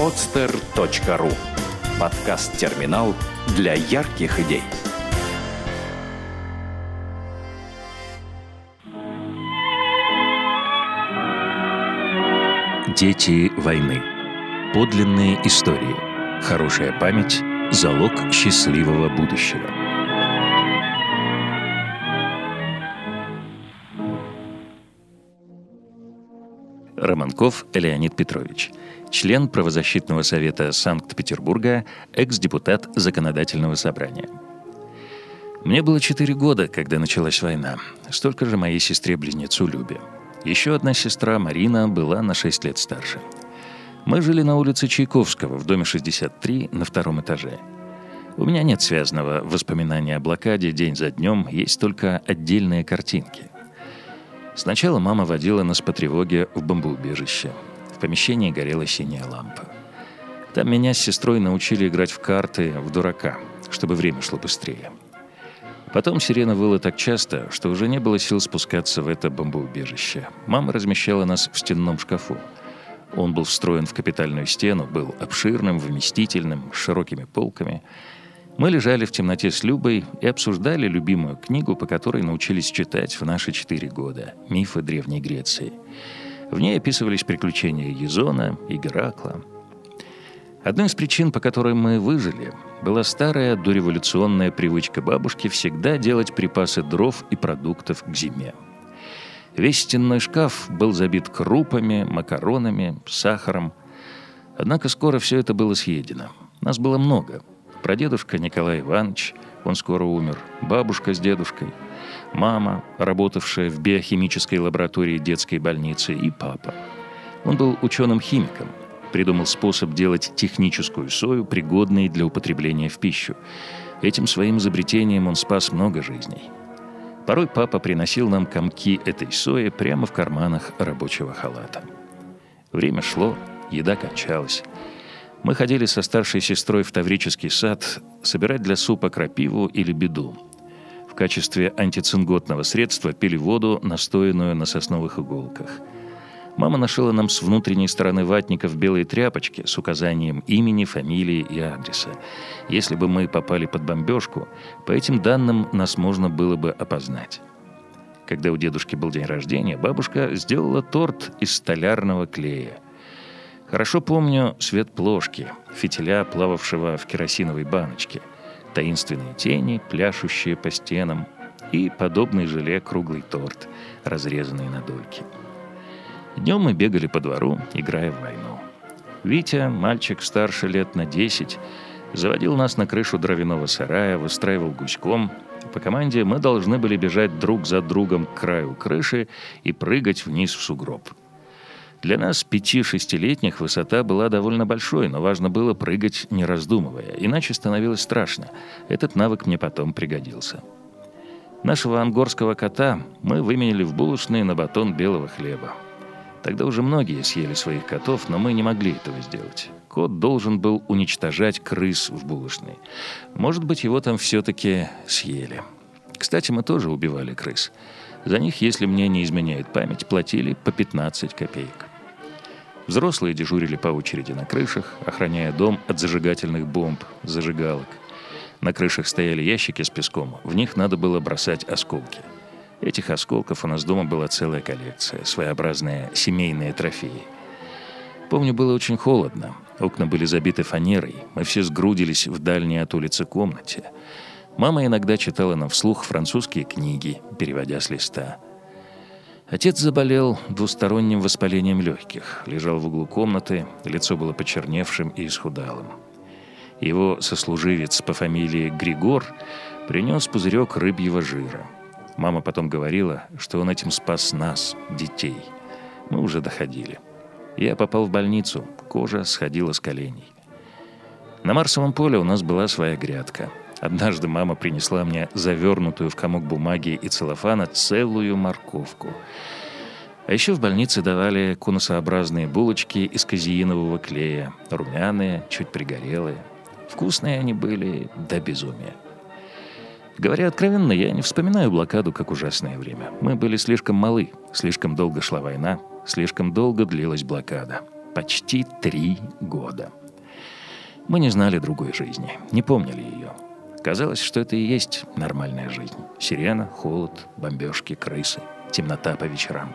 podster.ru Подкаст-терминал для ярких идей. Дети войны. Подлинные истории. Хорошая память – залог счастливого будущего. Романков Леонид Петрович, член правозащитного совета Санкт-Петербурга, экс-депутат Законодательного собрания. Мне было 4 года, когда началась война. Столько же моей сестре-близнецу Любе. Еще одна сестра, Марина, была на 6 лет старше. Мы жили на улице Чайковского, в доме 63, на втором этаже. У меня нет связанного воспоминания о блокаде день за днем, есть только отдельные картинки. Сначала мама водила нас по тревоге в бомбоубежище. Помещении горела синяя лампа. Там меня с сестрой научили играть в карты в дурака, чтобы время шло быстрее. Потом сирена выла так часто, что уже не было сил спускаться в это бомбоубежище. Мама размещала нас в стенном шкафу. Он был встроен в капитальную стену, был обширным, вместительным, с широкими полками — мы лежали в темноте с Любой и обсуждали любимую книгу, по которой научились читать в наши четыре года «Мифы Древней Греции». В ней описывались приключения Езона и Геракла. Одной из причин, по которой мы выжили, была старая дореволюционная привычка бабушки всегда делать припасы дров и продуктов к зиме. Весь стенной шкаф был забит крупами, макаронами, сахаром. Однако скоро все это было съедено. Нас было много — Прадедушка Николай Иванович, он скоро умер, бабушка с дедушкой, мама, работавшая в биохимической лаборатории детской больницы, и папа. Он был ученым-химиком, придумал способ делать техническую сою, пригодной для употребления в пищу. Этим своим изобретением он спас много жизней. Порой папа приносил нам комки этой сои прямо в карманах рабочего халата. Время шло, еда кончалась. Мы ходили со старшей сестрой в Таврический сад собирать для супа крапиву или беду. В качестве антицинготного средства пили воду, настоянную на сосновых иголках. Мама нашила нам с внутренней стороны ватников белые тряпочки с указанием имени, фамилии и адреса. Если бы мы попали под бомбежку, по этим данным нас можно было бы опознать. Когда у дедушки был день рождения, бабушка сделала торт из столярного клея – Хорошо помню свет плошки, фитиля, плававшего в керосиновой баночке, таинственные тени, пляшущие по стенам, и подобный желе круглый торт, разрезанный на дольки. Днем мы бегали по двору, играя в войну. Витя, мальчик старше лет на десять, заводил нас на крышу дровяного сарая, выстраивал гуськом. По команде мы должны были бежать друг за другом к краю крыши и прыгать вниз в сугроб. Для нас, пяти-шестилетних, высота была довольно большой, но важно было прыгать, не раздумывая, иначе становилось страшно. Этот навык мне потом пригодился. Нашего ангорского кота мы выменили в булочные на батон белого хлеба. Тогда уже многие съели своих котов, но мы не могли этого сделать. Кот должен был уничтожать крыс в булочной. Может быть, его там все-таки съели. Кстати, мы тоже убивали крыс. За них, если мне не изменяет память, платили по 15 копеек. Взрослые дежурили по очереди на крышах, охраняя дом от зажигательных бомб, зажигалок. На крышах стояли ящики с песком, в них надо было бросать осколки. Этих осколков у нас дома была целая коллекция, своеобразные семейные трофеи. Помню, было очень холодно. Окна были забиты фанерой. Мы все сгрудились в дальней от улицы комнате. Мама иногда читала нам вслух французские книги, переводя с листа – Отец заболел двусторонним воспалением легких, лежал в углу комнаты, лицо было почерневшим и исхудалым. Его сослуживец по фамилии Григор принес пузырек рыбьего жира. Мама потом говорила, что он этим спас нас, детей. Мы уже доходили. Я попал в больницу, кожа сходила с коленей. На Марсовом поле у нас была своя грядка. Однажды мама принесла мне завернутую в комок бумаги и целлофана целую морковку. А еще в больнице давали конусообразные булочки из казеинового клея, румяные, чуть пригорелые. Вкусные они были до безумия. Говоря откровенно, я не вспоминаю блокаду как ужасное время. Мы были слишком малы, слишком долго шла война, слишком долго длилась блокада. Почти три года. Мы не знали другой жизни, не помнили ее. Казалось, что это и есть нормальная жизнь. Сирена, холод, бомбежки, крысы, темнота по вечерам.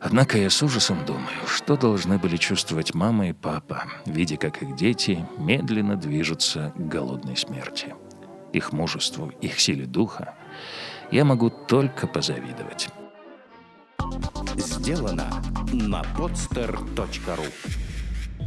Однако я с ужасом думаю, что должны были чувствовать мама и папа, видя, как их дети медленно движутся к голодной смерти. Их мужеству, их силе духа я могу только позавидовать. Сделано на podster.ru